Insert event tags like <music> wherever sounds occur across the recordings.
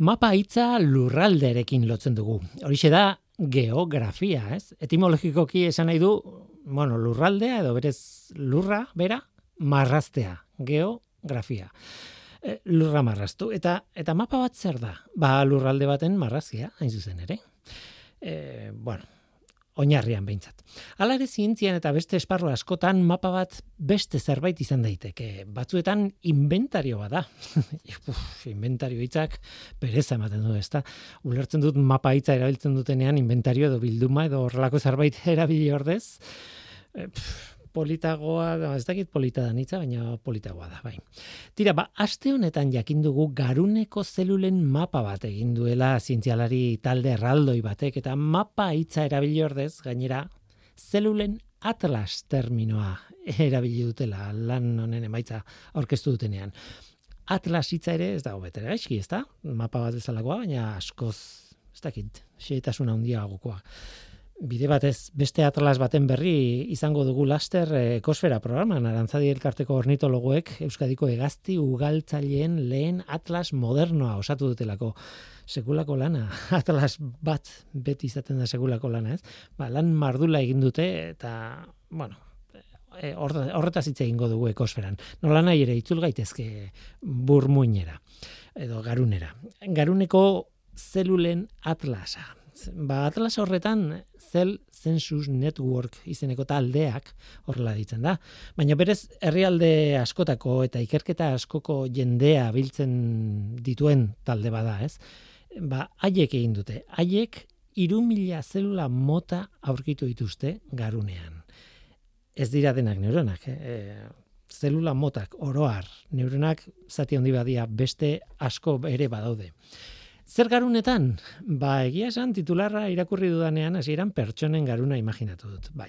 Mapa hitza lurralderekin lotzen dugu. Horixe da geografia, ez? Etimologikoki esan nahi du, bueno, lurraldea edo berez lurra, bera, marraztea, geografia. E, lurra marraztu. Eta, eta mapa bat zer da? Ba, lurralde baten marrazia, hain zuzen ere. E, bueno, oinarrian behintzat. Hala ere zientzian eta beste esparru askotan mapa bat beste zerbait izan daiteke. Batzuetan inventario bada. <laughs> Uf, inventario hitzak pereza ematen du, ezta? Ulertzen dut mapa hitza erabiltzen dutenean inventario edo bilduma edo horrelako zerbait erabili ordez. E, politagoa, ez dakit polita da nitza, baina politagoa da, bai. Tira, ba, aste honetan jakin dugu garuneko zelulen mapa bat egin duela zientzialari talde erraldoi batek, eta mapa hitza erabili ordez, gainera, zelulen atlas terminoa erabili dutela lan honen emaitza aurkeztu dutenean. Atlas hitza ere ez dago betera eski, ez da? Mapa bat bezalakoa, baina askoz, ez dakit, xeetasuna handia gokoa bide batez beste atlas baten berri izango dugu laster eh, ekosfera programan arantzadi elkarteko ornitologoek Euskadiko hegazti ugaltzaileen lehen atlas modernoa osatu dutelako. Sekulako lana <laughs> atlas bat beti izaten da sekulako lana ez? Ba, lan mardula egin dute eta bueno e, horretaz hitz egingo dugu ekosferan. Nola nahi ere itzul gaitezke burmuinera edo garunera. Garuneko zelulen atlasa. Ba atlas horretan Cell Census Network izeneko taldeak horrela ditzen da. Baina berez herrialde askotako eta ikerketa askoko jendea biltzen dituen talde bada, ez? Ba, haiek egin dute. Haiek iru mila zelula mota aurkitu dituzte garunean. Ez dira denak neuronak, eh? E, zelula motak oroar neuronak zati handi badia beste asko ere badaude. Zer garunetan? Ba, egia esan titularra irakurri dudanean hasieran pertsonen garuna imaginatu dut, bai.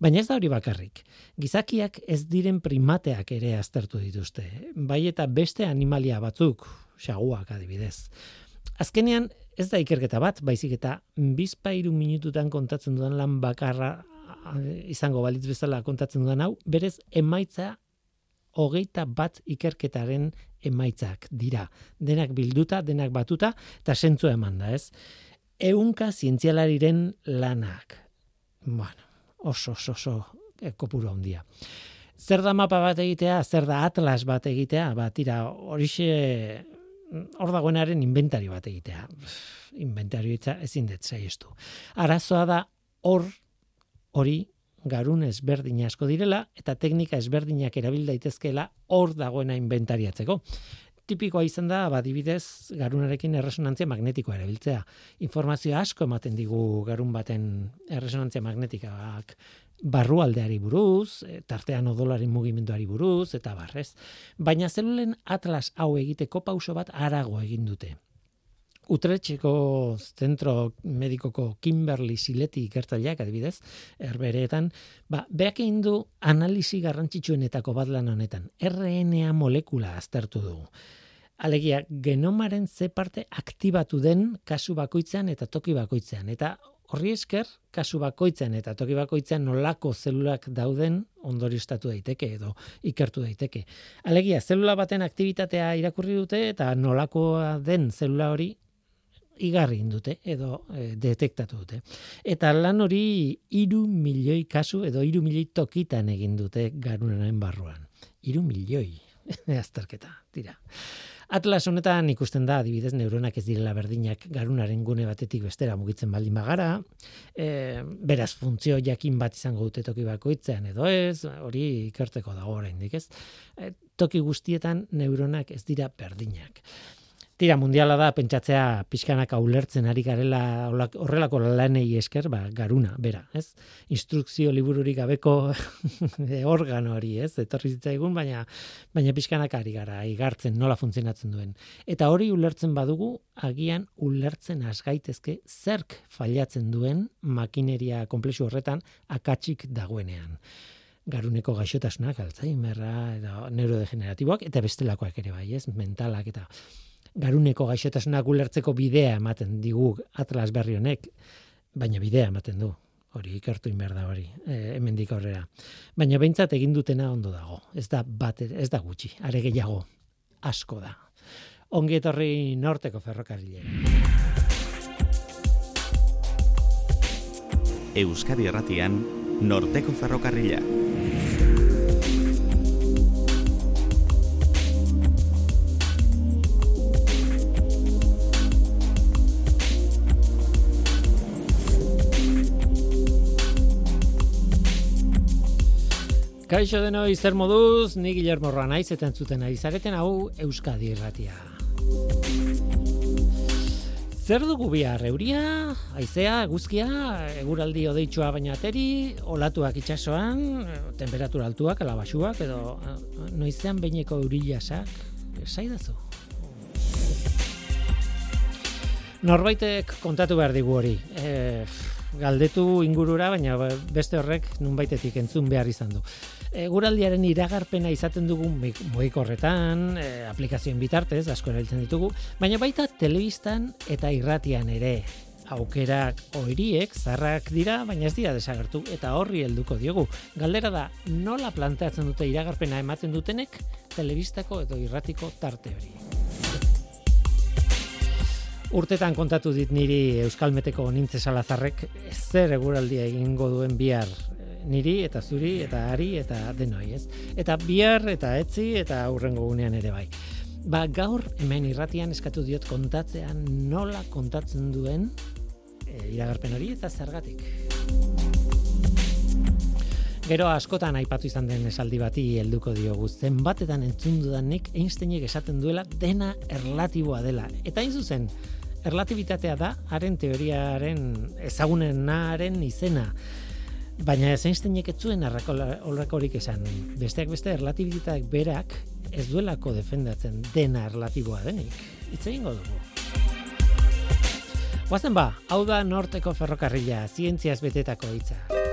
Baina ez da hori bakarrik. Gizakiak ez diren primateak ere aztertu dituzte. Bai eta beste animalia batzuk, xaguak adibidez. Azkenean, ez da ikerketa bat, baizik eta bizpairu minututan kontatzen dudan lan bakarra izango balitz bezala kontatzen dudan hau, berez emaitza hogeita bat ikerketaren emaitzak dira. Denak bilduta, denak batuta, eta sentzu eman da, ez? Eunka zientzialariren lanak. Bueno, oso, oso, oso, e, kopuru handia. Zer da mapa bat egitea, zer da atlas bat egitea, ba, tira, horixe, hor dagoenaren inventario bat egitea. Inventario ezin dut zaiestu. Arazoa da, hor, hori garun ezberdin asko direla eta teknika ezberdinak erabil daitezkeela hor dagoena inventariatzeko. Tipikoa izan da, badibidez, garunarekin erresonantzia magnetikoa erabiltzea. Informazio asko ematen digu garun baten erresonantzia magnetikak barrualdeari buruz, eh, tartean odolaren mugimenduari buruz, eta barrez. Baina zelulen atlas hau egiteko pauso bat arago egin dute. Utretxeko zentro medikoko Kimberly Sileti ikertzaileak adibidez, erbereetan, ba, beak egin du analisi garrantzitsuenetako bat lan honetan. RNA molekula aztertu du. Alegia, genomaren ze parte aktibatu den kasu bakoitzean eta toki bakoitzean. Eta horri esker, kasu bakoitzean eta toki bakoitzean nolako zelulak dauden ondorioztatu daiteke edo ikertu daiteke. Alegia, zelula baten aktivitatea irakurri dute eta nolakoa den zelula hori igarri dute edo e, detektatu dute. Eta lan hori iru milioi kasu edo iru milioi tokitan egin dute garunaren barruan. Iru milioi <laughs> azterketa, tira. Atlas honetan ikusten da, adibidez, neuronak ez direla berdinak garunaren gune batetik bestera mugitzen baldin bagara, e, beraz funtzio jakin bat izango dute toki bakoitzean edo ez, hori ikerteko dago oraindik ez. E, toki guztietan neuronak ez dira berdinak. Tira mundiala da pentsatzea pixkanak ulertzen ari garela horrelako lanei esker, ba, garuna, bera, ez? Instrukzio libururik gabeko <laughs> organo hori, ez? Etorri zitzaigun, baina baina pixkanak ari gara, igartzen nola funtzionatzen duen. Eta hori ulertzen badugu, agian ulertzen asgaitezke zerk failatzen duen makineria komplexu horretan akatsik dagoenean garuneko gaixotasunak, alzheimerra, edo neurodegeneratiboak, eta bestelakoak ere bai, ez, mentalak, eta garuneko gaixotasunak ulertzeko bidea ematen digu Atlas berri honek, baina bidea ematen du. Hori ikertu inber da hori, e, hemendik aurrera. Baina behintzat egin dutena ondo dago. Ez da bat, ez da gutxi, are gehiago asko da. ongi etorri norteko ferrokarrile. Euskadi Erratian, norteko ferrokarrila. Kaixo deno izer moduz, ni Guillermo Ranaiz eta entzuten ari zareten hau Euskadi Irratia. Zer dugu bihar, euria, aizea, eguzkia, eguraldi odeitsua baina ateri, olatuak itsasoan, temperatura altuak, alabasuak, edo noizean baineko eurilasak, zaidazu. Norbaitek kontatu behar digu hori. E, galdetu ingurura, baina beste horrek nunbaitetik entzun behar izan du eguraldiaren iragarpena izaten dugu mugikorretan, e, aplikazioen bitartez, asko erabiltzen ditugu, baina baita telebistan eta irratian ere. Aukerak oiriek, zarrak dira, baina ez dira desagertu, eta horri helduko diogu. Galdera da, nola planteatzen dute iragarpena ematen dutenek, telebistako edo irratiko tarte hori. Urtetan kontatu dit niri Euskalmeteko nintze salazarrek zer eguraldia egingo duen bihar niri eta zuri eta ari eta denoi, ez? Eta bihar eta etzi eta aurrengo gunean ere bai. Ba, gaur hemen irratian eskatu diot kontatzean nola kontatzen duen e, iragarpen hori eta zergatik. Gero askotan aipatu izan den esaldi bati helduko diogu zenbatetan entzun dudanik Einsteinek esaten duela dena erlatiboa dela. Eta hain zuzen, erlatibitatea da haren teoriaren ezagunenaren izena. Baina Einsteinek ez zuen horrekorik esan. Besteak beste erlatibitateak berak ez duelako defendatzen dena erlatiboa denik. Itze egingo dugu. Guazen ba, hau da norteko ferrokarrila, zientziaz betetako hitza.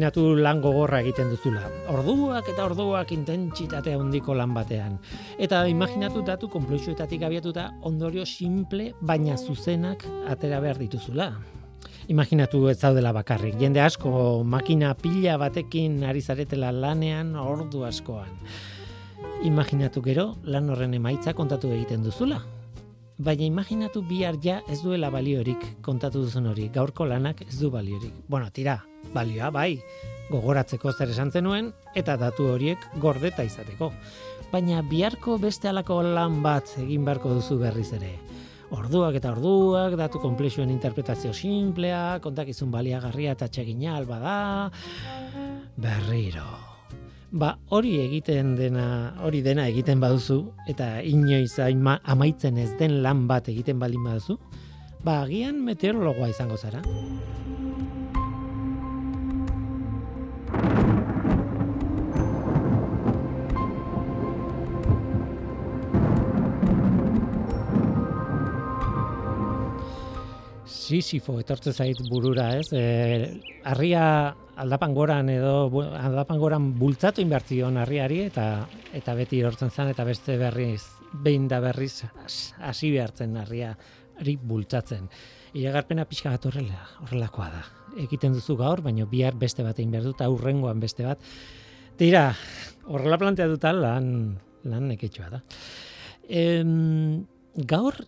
Imaginatu lan gogorra egiten duzula. Orduak eta orduak intentsitate handiko lan batean. Eta imaginatu datu konplexuetatik abiatuta ondorio simple baina zuzenak atera behar dituzula. Imaginatu ez zaudela bakarrik. Jende asko makina pila batekin ari zaretela lanean ordu askoan. Imaginatu gero lan horren emaitza kontatu egiten duzula. Baina imaginatu bihar ja ez duela baliorik kontatu duzun hori. Gaurko lanak ez du baliorik. Bueno, tira, balioa bai, gogoratzeko zer esan zenuen eta datu horiek gordeta izateko. Baina biharko beste alako lan bat egin beharko duzu berriz ere. Orduak eta orduak, datu komplexuen interpretazio simplea, kontakizun baliagarria eta txegina alba da, berriro. Ba, hori egiten dena, hori dena egiten baduzu, eta inoiz amaitzen ez den lan bat egiten balin baduzu, ba, agian meteorologoa izango zara. Sisifo etortze zait burura, ez? E, arria aldapan goran edo aldapan goran bultzatu inbertzion arriari eta eta beti erortzen zen eta beste berriz behin da berriz hasi behartzen arriari bultzatzen. Iragarpena pixka bat horrela, horrelakoa da. Egiten duzu gaur, baina bihar beste bat egin behar dut, aurrengoan beste bat. Tira, horrela plantea duta lan, lan neketxoa da. Em, gaur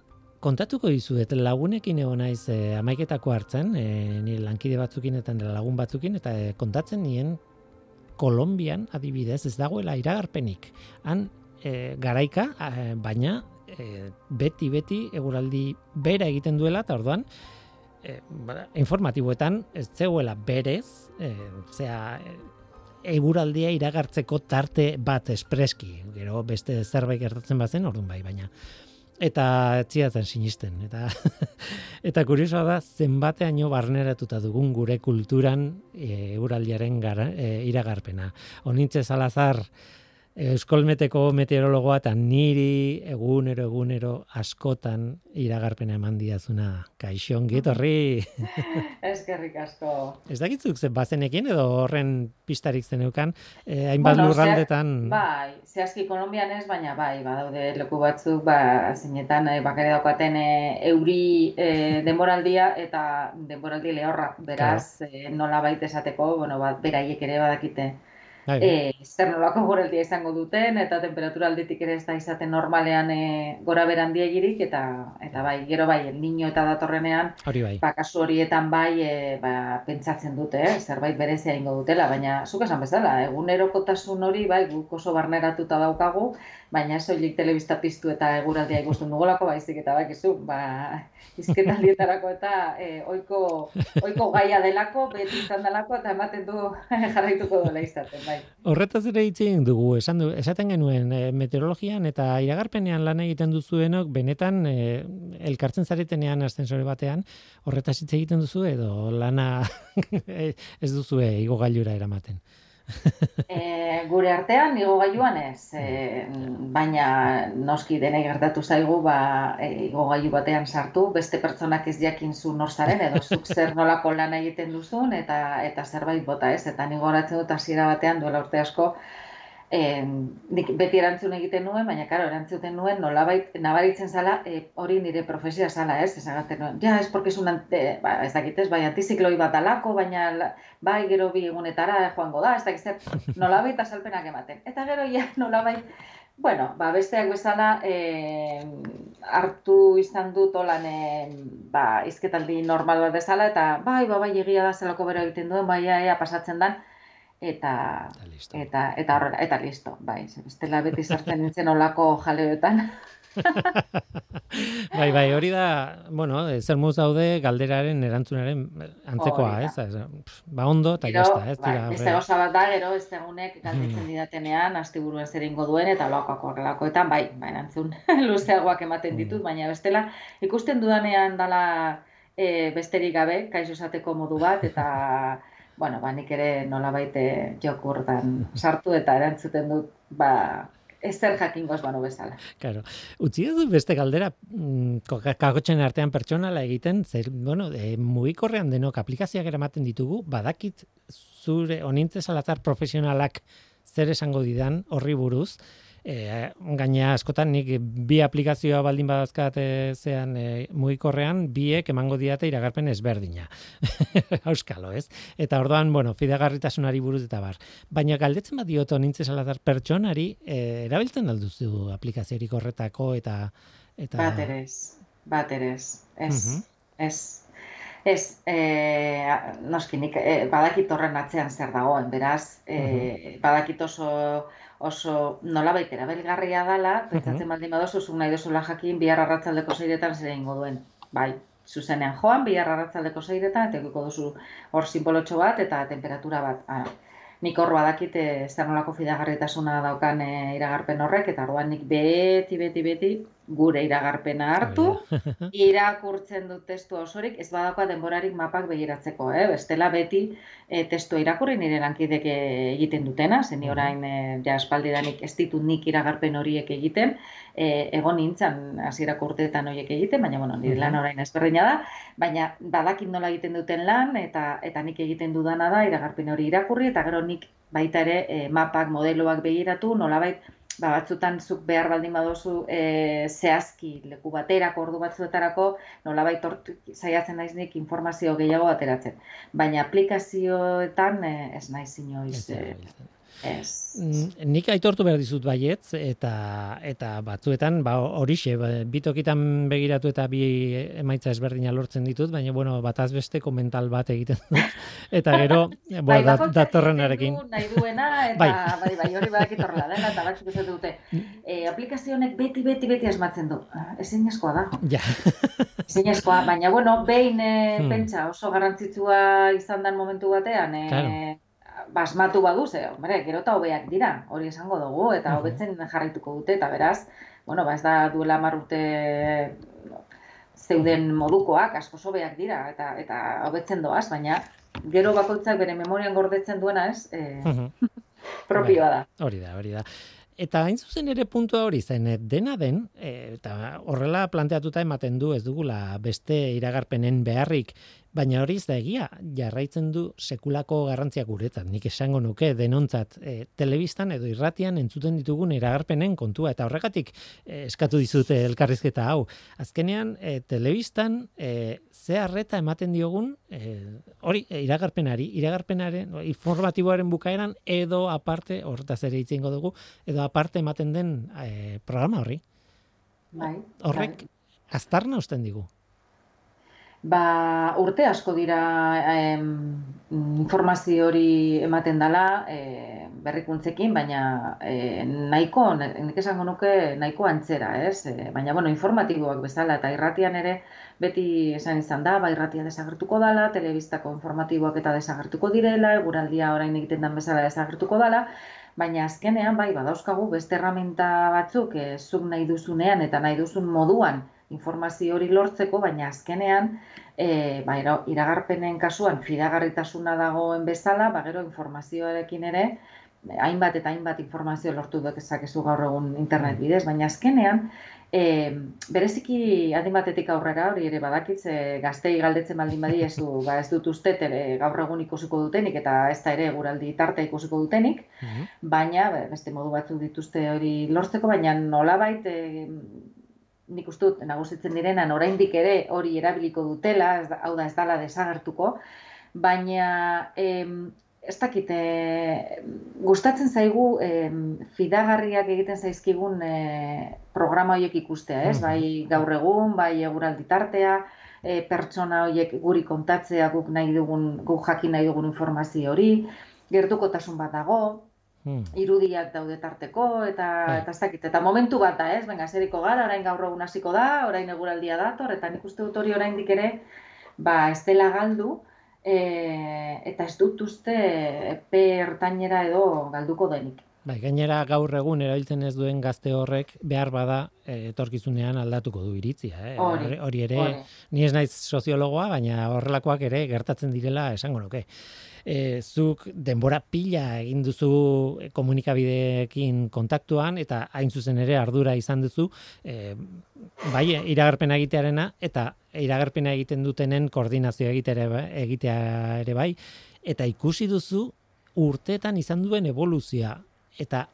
kontatuko dizuet lagunekin egon naiz e, amaiketako hartzen, e, ni lankide batzukin eta lagun batzukin eta e, kontatzen nien Kolombian adibidez ez dagoela iragarpenik. Han e, garaika baina beti beti eguraldi bera egiten duela eta orduan e, informatiboetan ez zegoela berez, e, zea eguraldia iragartzeko tarte bat espreski. Gero beste zerbait gertatzen bazen, orduan bai, baina eta etziatzen sinisten eta <laughs> eta kuriosoa da zenbateaino barneratuta dugun gure kulturan e, euraldiaren gara, e, iragarpena. Onintze salazar Euskolmeteko meteorologoa eta niri egunero egunero askotan iragarpena eman diazuna. Kaixo ongit horri. <laughs> Eskerrik asko. Ez dakitzuk ze bazenekin edo horren pistarik zeneukan, eh, hainbat bueno, lurraldetan. bai, zehazki Kolombian ez, baina bai, badaude leku batzuk, ba, zinetan eh, bakare daukaten eh, euri eh, <laughs> denboraldia eta denboraldi lehorra. Beraz, claro. eh, nola baita esateko, bueno, bat, beraiek ere badakite. E, zer nolako goreldia izango duten, eta temperatura aldetik ere ez da izaten normalean e, gora beran diegirik, eta, eta bai, gero bai, nino eta datorrenean, hori bai. ba, kasu horietan bai, e, ba, pentsatzen dute, eh, zerbait berezia ingo dutela, baina, zuk esan bezala, egunerokotasun hori, bai, guk oso barneratuta daukagu, baina soilik telebista piztu eta eguraldia ikusten dugolako baizik eta bakizu, ba izketaldietarako eta e, ohiko ohiko gaia delako, beti izan delako eta ematen du <laughs> jarraituko dela izaten, bai. Horretaz ere hitz dugu, esan du, esaten genuen e, meteorologian eta iragarpenean lan egiten duzuenok benetan e, elkartzen zaretenean ascensore batean, horretaz hitz egiten duzu edo lana <laughs> ez duzue igo gailura eramaten <laughs> e, gure artean, igo gaiuan ez, e, baina noski denei gertatu zaigu, ba, e, igo gaiu batean sartu, beste pertsonak ez jakin zu norzaren, edo zuk zer <laughs> nolako lan egiten duzun, eta eta zerbait bota ez, eta nigo horatzen dut hasiera batean duela urte asko, eh, nik beti erantzun egiten nuen, baina karo, erantzuten nuen nolabait nabaritzen zala e, hori nire profesia zala, ez? Esagaten nuen, ja, ez porque es un ante, ba, ez dakitez, bai, antizikloi bat alako, baina bai, gero bi egunetara joango da, ez dakitez, nolabait azalpenak ematen. Eta gero, ja, nolabait, bueno, ba, besteak bezala, e, hartu izan dut olan, e, ba, izketaldi normal bat bezala, eta bai, ba, bai, egia da zelako bero egiten duen, bai, ea, pasatzen dan, eta eta eta horrela eta listo. Bai estela beti sartzen <laughs> nintzen olako jaleoetan <laughs> bai bai hori da bueno zer muz daude galderaren erantzunaren antzekoa ez? Ba ondo eta ja ez bai, dira beste gauza bat da gero ez egunek galdetzen mm. didatenean asteburuan zer eingo duen eta lakoako horrelakoetan bai bai erantzun <laughs> luzeagoak ematen ditut mm. baina bestela ikusten dudanean dala e, besterik gabe kaixo esateko modu bat eta bueno, ba, nik ere nola baite jokurtan sartu eta erantzuten dut, ba, ez zer jakingoz bano bezala. Claro. Utzi edu beste galdera, mm, kagotzen artean pertsonala egiten, zer, bueno, e, mugikorrean denok aplikazioak eramaten ditugu, badakit zure onintze salatar profesionalak zer esango didan horri buruz, E, gaina askotan nik bi aplikazioa baldin badazkat e, zean e, mugikorrean biek emango diate iragarpen ezberdina. <laughs> Euskalo, ez? Eta orduan, bueno, fidegarritasunari buruz eta bar. Baina galdetzen bat dioto nintze salatar pertsonari e, erabiltzen alduzu aplikaziorik horretako eta... eta... Baterez, baterez, ez, uh -huh. ez. Ez, e, noski, nik e, badakit horren atzean zer dagoen, beraz, e, badakit oso oso nolabait erabilgarria dela, pentsatzen baldin badozu zu nahi duzula jakin bihar arratsaldeko seiretan zer eingo duen. Bai, zuzenean joan bihar arratsaldeko seiretan eta egiko duzu hor sinbolotxo bat eta temperatura bat. Ah, nik hor badakit ez da nolako fidagarritasuna daukan e, iragarpen horrek eta orduan nik beti beti beti gure iragarpena hartu, <laughs> irakurtzen dut testua osorik, ez badakoa denborarik mapak begiratzeko, eh? bestela beti e, testua irakurri nire lankidek egiten dutena, zen orain e, ja espaldidanik ez ditut nik iragarpen horiek egiten, e, egon nintzen hasierak urteetan horiek egiten, baina bueno, nire lan orain ezberdina da, baina badakin nola egiten duten lan, eta eta nik egiten dudana da iragarpen hori irakurri, eta gero nik baita ere e, mapak, modeloak begiratu, nolabait, ba, batzutan zuk behar baldin badozu e, zehazki leku baterako ordu batzuetarako nolabait saiatzen naiznik informazio gehiago ateratzen. Baina aplikazioetan e, ez naiz inoiz e, Ez. Mm, nik aitortu behar dizut baietz, eta eta batzuetan, ba, horixe, ba, bitokitan begiratu eta bi emaitza ezberdina lortzen ditut, baina, bueno, bataz beste komental bat egiten dut. <laughs> Eta gero, bai, dat, datorren arekin. Nahi duena, <laughs> eta bai, bai, bai hori badak itorrela dena, eta batzuk ez dute. E, aplikazionek beti, beti, beti asmatzen du. Ezin eskoa da. Ja. <laughs> Ezin eskoa, baina, bueno, behin e, pentsa oso garrantzitsua izan den momentu batean, e, claro basmatu badu ze, hombre, gero eta hobeak dira, hori esango dugu, eta hobetzen jarraituko dute, eta beraz, bueno, ba ez da duela marrute zeuden modukoak, asko sobeak dira, eta eta hobetzen doaz, baina gero bakoitzak bere memorian gordetzen duena ez, e, <laughs> propioa da. Hori da, hori da. Eta hain zuzen ere puntua hori zen, eh, dena den, e, eta horrela planteatuta ematen du ez dugula beste iragarpenen beharrik, Baina hori ez da egia, jarraitzen du sekulako garrantziak guretzat. Nik esango nuke denontzat e, telebistan edo irratian entzuten ditugun iragarpenen kontua. Eta horregatik e, eskatu dizute elkarrizketa hau. Azkenean, e, telebistan e, ze harreta ematen diogun, e, hori iragarpenari, iragarpenaren informatiboaren bukaeran edo aparte, horretaz ere itzengo dugu, edo aparte ematen den e, programa horri. Bai, Horrek, bai. aztarna usten digu. Ba, urte asko dira em, informazio hori ematen dela e, berrikuntzekin, baina e, nahiko, nik esango nuke nahiko antzera, ez? E, baina, bueno, informatiboak bezala eta irratian ere beti esan izan da, ba, irratia desagertuko dela, telebistako informatiboak eta desagertuko direla, eguraldia orain egiten den bezala desagertuko dela, baina azkenean, bai, badauzkagu beste erramenta batzuk, e, zuk nahi duzunean eta nahi duzun moduan, informazio hori lortzeko, baina azkenean, e, ba, iragarpenen kasuan fidagarritasuna dagoen bezala, ba, gero informazioarekin ere, hainbat eta hainbat informazio lortu dut ezakezu gaur egun internet mm. bidez, baina azkenean, e, bereziki adin batetik aurrera, hori ere badakitze gaztei galdetzen baldin badi ez, du, <laughs> ba, ez dut uste gaur egun ikusiko dutenik eta ez da ere guraldi tarte ikusiko dutenik, mm baina beste modu batzu dituzte hori lortzeko, baina nolabait e, nik uste dut nagusitzen direnan oraindik ere hori erabiliko dutela, hau da ez dala desagertuko, baina em, ez dakit, e, gustatzen zaigu em, fidagarriak egiten zaizkigun e, programa horiek ikustea, ez? Bai gaur egun, bai eguraldi tartea, e, pertsona horiek guri kontatzea guk nahi dugun, guk jakin nahi dugun informazio hori, gertukotasun bat dago, Hmm. irudiak daude tarteko eta hmm. eta ez dakit eta momentu bat da, ez? Venga, zeriko gara, orain gaur egun hasiko da, orain eguraldia dator eta nik uste dut hori oraindik ere ba ez dela galdu e, eta ez dut uste epe ertainera edo galduko denik. Bai, gainera gaur egun erabiltzen ez duen gazte horrek behar bada e, etorkizunean aldatuko du iritzia, eh? Hori, ere, ni ez naiz soziologoa, baina horrelakoak ere gertatzen direla esango nuke e, zuk denbora pila egin duzu komunikabideekin kontaktuan eta hain zuzen ere ardura izan duzu e, bai iragarpena egitearena eta iragarpena egiten dutenen koordinazio egitea egitea ere bai eta ikusi duzu urteetan izan duen evoluzioa eta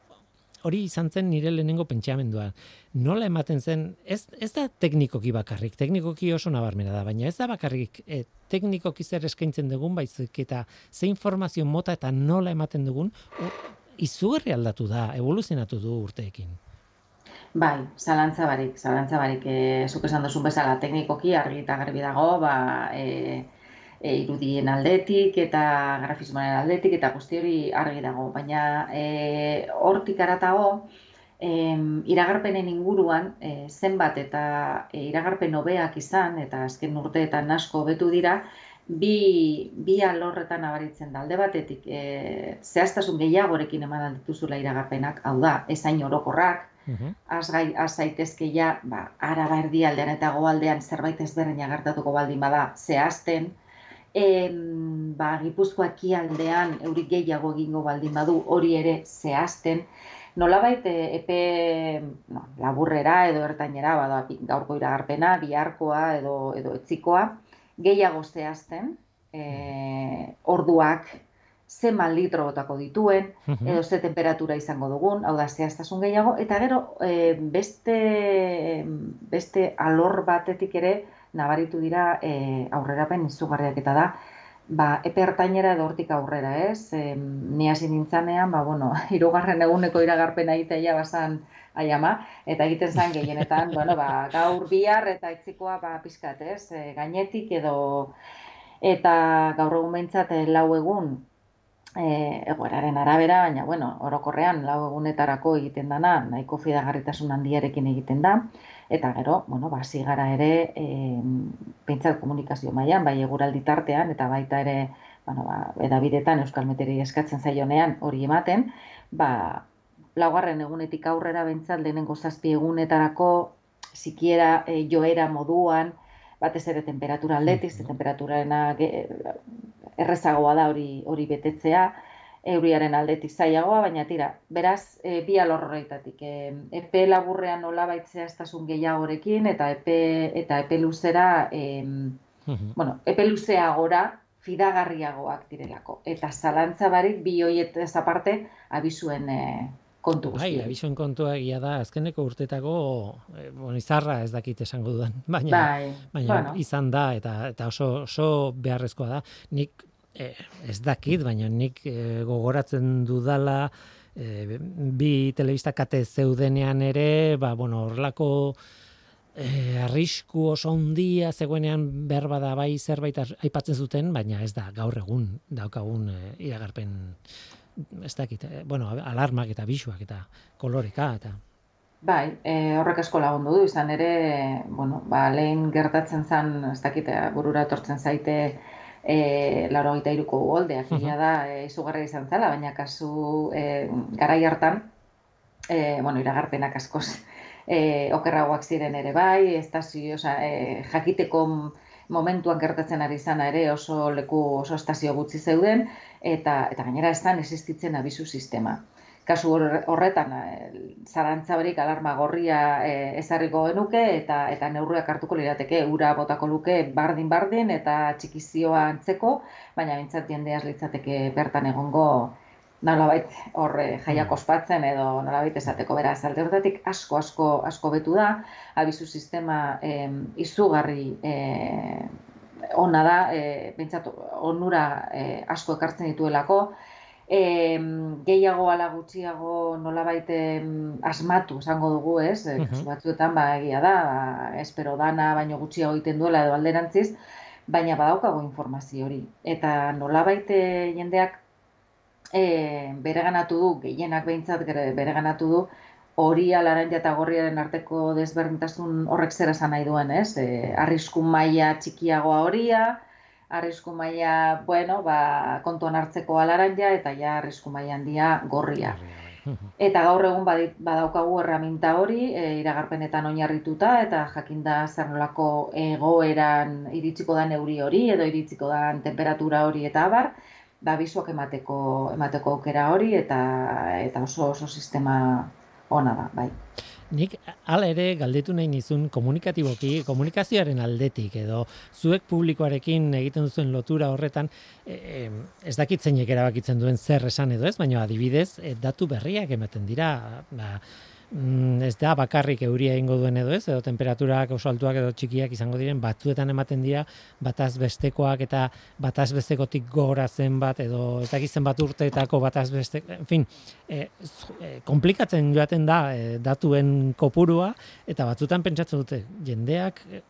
hori izan zen nire lehenengo pentsamendua. Nola ematen zen, ez, ez da teknikoki bakarrik, teknikoki oso nabarmena da, baina ez da bakarrik e, teknikoki zer eskaintzen dugun, baizik eta ze informazio mota eta nola ematen dugun, izugarri aldatu da, evoluzionatu du urteekin. Bai, zalantza barik, zalantza barik, e, zuk esan duzun bezala teknikoki argi eta garbi dago, ba, e, e, irudien aldetik eta grafismoaren aldetik eta guzti hori argi dago. Baina e, hortik aratago, e, iragarpenen inguruan e, zenbat eta e, iragarpen hobeak izan eta azken urteetan asko hobetu dira, bi, bi alorretan abaritzen da. Alde batetik, e, zehaztasun gehiagorekin eman dituzula iragarpenak, hau da, ezain orokorrak, mhm. azgai azaitezke ja, ba, araba erdialdean eta goaldean zerbait ezberdina gertatuko baldin bada zehazten, em, ba, Gipuzkoa kialdean eurik gehiago egingo baldin badu hori ere zehazten, nolabait eh, epe no, laburrera edo ertainera, bada, gaurko iragarpena, biharkoa edo, edo etzikoa, gehiago zehazten, e, orduak, ze mal litro botako dituen, edo ze temperatura izango dugun, hau da, zehaztasun gehiago, eta gero, e, beste, beste alor batetik ere, nabaritu dira e, aurrerapen izugarriak eta da, ba, epe ertainera edo hortik aurrera, ez? E, ni hasi nintzanean, ba, bueno, <laughs> irugarren eguneko iragarpena egitea basan aiama, eta egiten zen gehienetan, <laughs> bueno, ba, gaur bihar eta itzikoa ba, pizkat, ez? E, gainetik edo, eta gaur egun behintzat e, lau egun, e, egoeraren arabera, baina, bueno, orokorrean lau egunetarako egiten dana, nahiko fidagarritasun handiarekin egiten da, Eta gero, bueno, ba, gara ere, e, pentsat komunikazio mailan bai eguraldi tartean, eta baita ere, bueno, ba, edabidetan Euskal Meteri eskatzen zaionean hori ematen, ba, laugarren egunetik aurrera bentsat lehenengo zazpi egunetarako, sikiera e, joera moduan, batez ere temperatura aldetiz, mm temperaturarena errezagoa da hori hori betetzea, euriaren aldetik zailagoa, baina tira, beraz, e, bi alorroreitatik. E, epe laburrean nola baitzea estasun gehiagorekin, eta epe, eta epe luzera, e, bueno, epe luzea gora, fidagarriagoak direlako. Eta zalantza barik, bi hoiet ez aparte, abizuen e, kontu bai, guzti. Bai, abizuen kontua egia da, azkeneko urtetako, e, bon, izarra ez dakit esango dudan, baina, bai, baina bueno. izan da, eta, eta oso, oso beharrezkoa da. Nik e, ez dakit, baina nik e, gogoratzen dudala, e, bi telebista kate zeudenean ere, ba, bueno, horlako, eh, arrisku oso handia zegoenean berba da bai zerbait aipatzen zuten, baina ez da gaur egun daukagun eh, iragarpen ez dakit, eh, bueno, alarmak eta bisuak eta koloreka eta Bai, e, horrek asko lagundu du, izan ere, bueno, ba, lehen gertatzen zen, ez dakit, eh, burura etortzen zaite, e, laro gita iruko goldeak, uh da, e, izugarra izan zela, baina kasu e, garai hartan, e, bueno, iragarpenak askoz, <laughs> e, okerragoak ziren ere bai, estazio, oza, e, jakiteko momentuan gertatzen ari zana ere oso leku oso estazio gutxi zeuden, eta, eta gainera ez da existitzen abizu sistema. Kasu horretan, e, zarantzaberik alarma gorria e, ezarriko genuke eta eta neurriak hartuko lirateke. Ura botako luke bardin-bardin eta txikizioa antzeko, baina bintzat jendeaz litzateke bertan egongo nolabait horre eh, jaiak mm. ospatzen edo nolabait esateko. Beraz alde horretatik asko asko asko betu da. Abizu sistema eh, izugarri eh, ona da eh, onura eh, asko ekartzen dituelako eh, gehiago ala gutxiago nolabait asmatu esango dugu ez? Eh, kasu batzuetan ba egia da ba, espero dana baino gutxiago egiten duela edo alderantziz baina badaukago informazio hori. Eta nolabait eh, jendeak e, bereganatu du, gehienak behintzat bereganatu du, hori alaren eta gorriaren arteko desberdintasun horrek zer esan nahi duen, ez? E, arrisku maila txikiagoa horia, arrisku maila, bueno, ba, kontuan hartzeko alaranja eta ja arrisku maila handia gorria. Bai. Eta gaur egun badaukagu erraminta hori, e, iragarpenetan oinarrituta eta jakinda zer nolako egoeran iritsiko da neuri hori edo iritsiko da temperatura hori eta abar, da bizuak emateko emateko aukera hori eta eta oso oso sistema ona da, bai. Nik hala ere galdetu nahi nizun komunikatiboki, komunikazioaren aldetik edo zuek publikoarekin egiten duzuen lotura horretan e, ez dakit zeinek erabakitzen duen zer esan edo ez, baina adibidez e, datu berriak ematen dira, ba, mm, ez da bakarrik euria egingo duen edo ez, edo temperaturak oso altuak edo txikiak izango diren, batzuetan ematen dira bataz bestekoak eta bataz bestekotik gora zenbat edo ez dakiz zenbat urteetako bataz beste, en fin, e, e, komplikatzen joaten da e, datuen kopurua eta batzuetan pentsatzen dute jendeak e,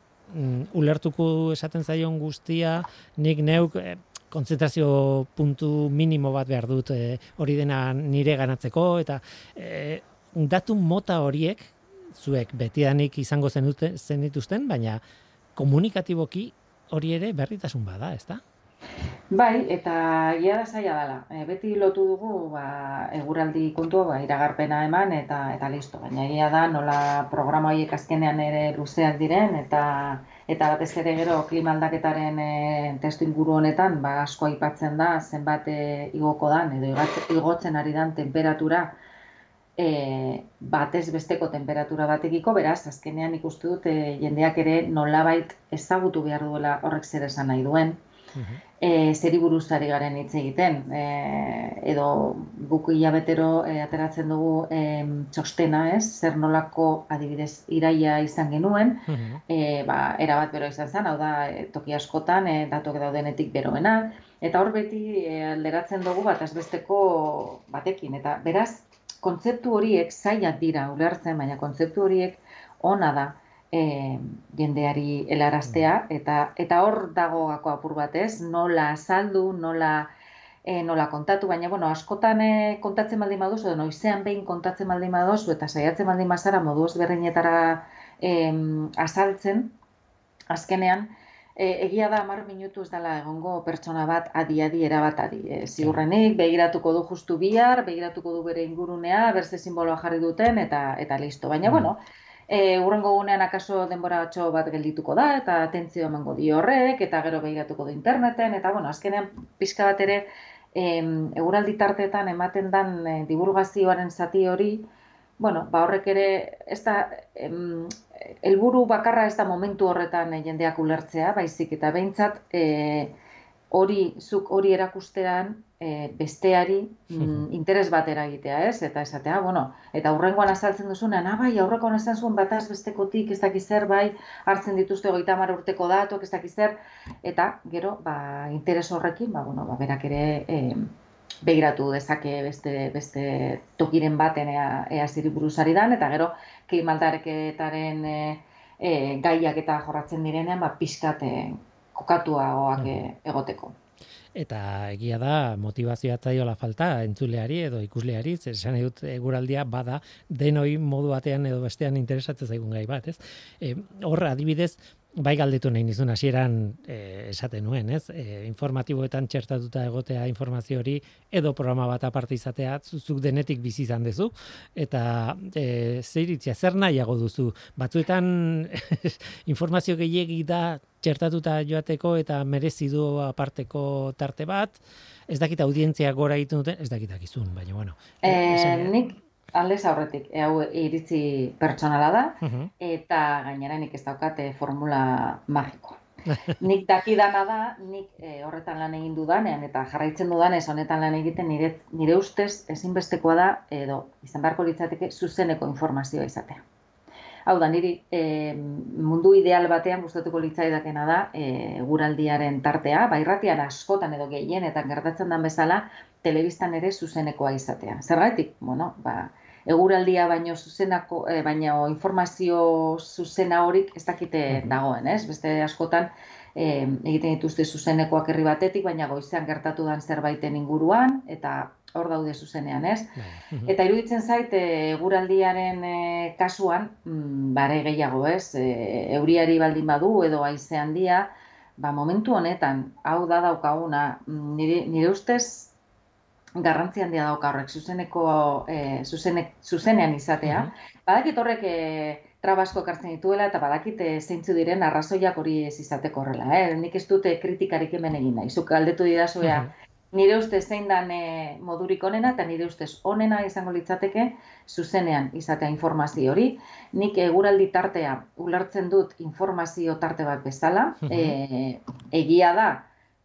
ulertuko esaten zaion guztia, nik neuk e, konzentrazio puntu minimo bat behar dut hori dena nire ganatzeko eta e, datu mota horiek zuek betidanik izango zenuten zenituzten, baina komunikatiboki hori ere berritasun bada, ezta? Bai, eta ia da zaila dela. E, beti lotu dugu ba, eguraldi kontua ba, iragarpena eman eta eta listo. Baina ia da nola programa horiek azkenean ere luzeak diren eta eta batez ere gero klima aldaketaren e, testu inguru honetan ba, asko aipatzen da zenbat e, igoko dan edo igotzen ari dan temperatura e, batez besteko temperatura batekiko, beraz, azkenean ikustu dut e, jendeak ere nolabait ezagutu behar duela horrek zer esan nahi duen, e, zeri buruzari garen hitz egiten, e, edo buku hilabetero e, ateratzen dugu e, txostena, ez, zer nolako adibidez iraia izan genuen, e, ba, erabat bero izan zen, hau da, e, toki askotan, e, datok daudenetik beroena, eta hor beti e, alderatzen dugu bat azbesteko batekin, eta beraz, kontzeptu horiek zailak dira ulertzen, baina kontzeptu horiek ona da e, jendeari helaraztea mm. eta eta hor dago gako apur batez, nola azaldu, nola e, nola kontatu, baina bueno, askotan e, kontatzen baldin baduzu, edo noizean behin kontatzen baldin baduzu eta saiatzen baldin bazara modu ezberdinetara e, azaltzen, azkenean, e, egia da mar minutu ez dela egongo pertsona bat adi adi erabat adi. E, ziurrenik, begiratuko du justu bihar, begiratuko du bere ingurunea, berze simboloa jarri duten, eta eta listo. Baina, mm. bueno, e, urrengo gunean akaso denbora batxo bat geldituko da, eta atentzio emango di horrek, eta gero begiratuko du interneten, eta, bueno, azkenean pixka bat ere, eguraldi tartetan ematen dan e, divulgazioaren zati hori, bueno, ba horrek ere, ez da, helburu bakarra ez da momentu horretan e, jendeak ulertzea, baizik eta behintzat, e, hori, zuk hori erakustean, e, besteari mm, interes bat eragitea, ez? Eta esatea, bueno, eta aurrengoan azaltzen duzunean, ah, bai, aurreko honetan zuen bataz bestekotik, ez dakiz zer, bai, hartzen dituzte goita urteko datuak, ez dakiz zer, eta gero, ba, interes horrekin, ba, bueno, ba, berak ere e, begiratu dezake beste, beste tokiren baten ea, ea ziri buruzari dan, eta gero, keimaldareketaren e, e, gaiak eta jorratzen direnean, ba, pixkat e, kokatuagoak e, egoteko eta egia da motivazioa zaiola falta entzuleari edo ikusleari, esan dut eguraldia bada denoi modu batean edo bestean interesatzen zaigun gai bat, ez? E, hor adibidez, bai galdetu nahi nizun hasieran e, esaten nuen, ez? E, informatiboetan txertatuta egotea informazio hori edo programa bat aparte izatea zuzuk denetik bizi izan duzu. Eta e, zeiritzia zer nahiago duzu? Batzuetan <laughs> informazio gehiegi da txertatuta joateko eta merezi du aparteko tarte bat. Ez dakit audientzia gora egiten duten ez dakit dakizun baina bueno. E, nik aldez aurretik, e, hau iritzi pertsonala da, eta gainera nik ez daukate formula magiko. <laughs> nik dakidana da, nik e, horretan lan egin dudanean, eta jarraitzen dudanez honetan lan egiten nire, nire ustez ezinbestekoa da, edo izan beharko litzateke zuzeneko informazioa izatea. Hau da, niri e, mundu ideal batean gustatuko litzaidakena da e, guraldiaren tartea, bairratian askotan edo gehienetan gertatzen den bezala, telebistan ere zuzenekoa izatea. Zergatik, bueno, ba, eguraldia baino zuzenako, e, baino informazio zuzena horik ez dakite dagoen, ez? Beste askotan e, egiten dituzte zuzenekoak herri batetik, baina goizean gertatu dan zerbaiten inguruan, eta hor daude zuzenean, ez? Bai. <laughs> Eta iruditzen zait, eguraldiaren e, kasuan, mm, bare gehiago, ez? E, euriari baldin badu edo haize handia, ba, momentu honetan, hau da daukaguna, mm, nire, nire ustez, garrantzi handia dauka horrek zuzeneko e, zuzenean izatea. Badakit horrek e, trabasko ekartzen dituela eta badakit e, zeintzu diren arrazoiak hori ez izateko horrela. Eh? Nik ez dute kritikarik hemen egin nahi. Zuk aldetu didazuea, nire ustez zein dan e, modurik onena eta nire ustez onena izango litzateke zuzenean izatea informazio hori. Nik eguraldi tartea ulertzen dut informazio tarte bat bezala. Mm egia da,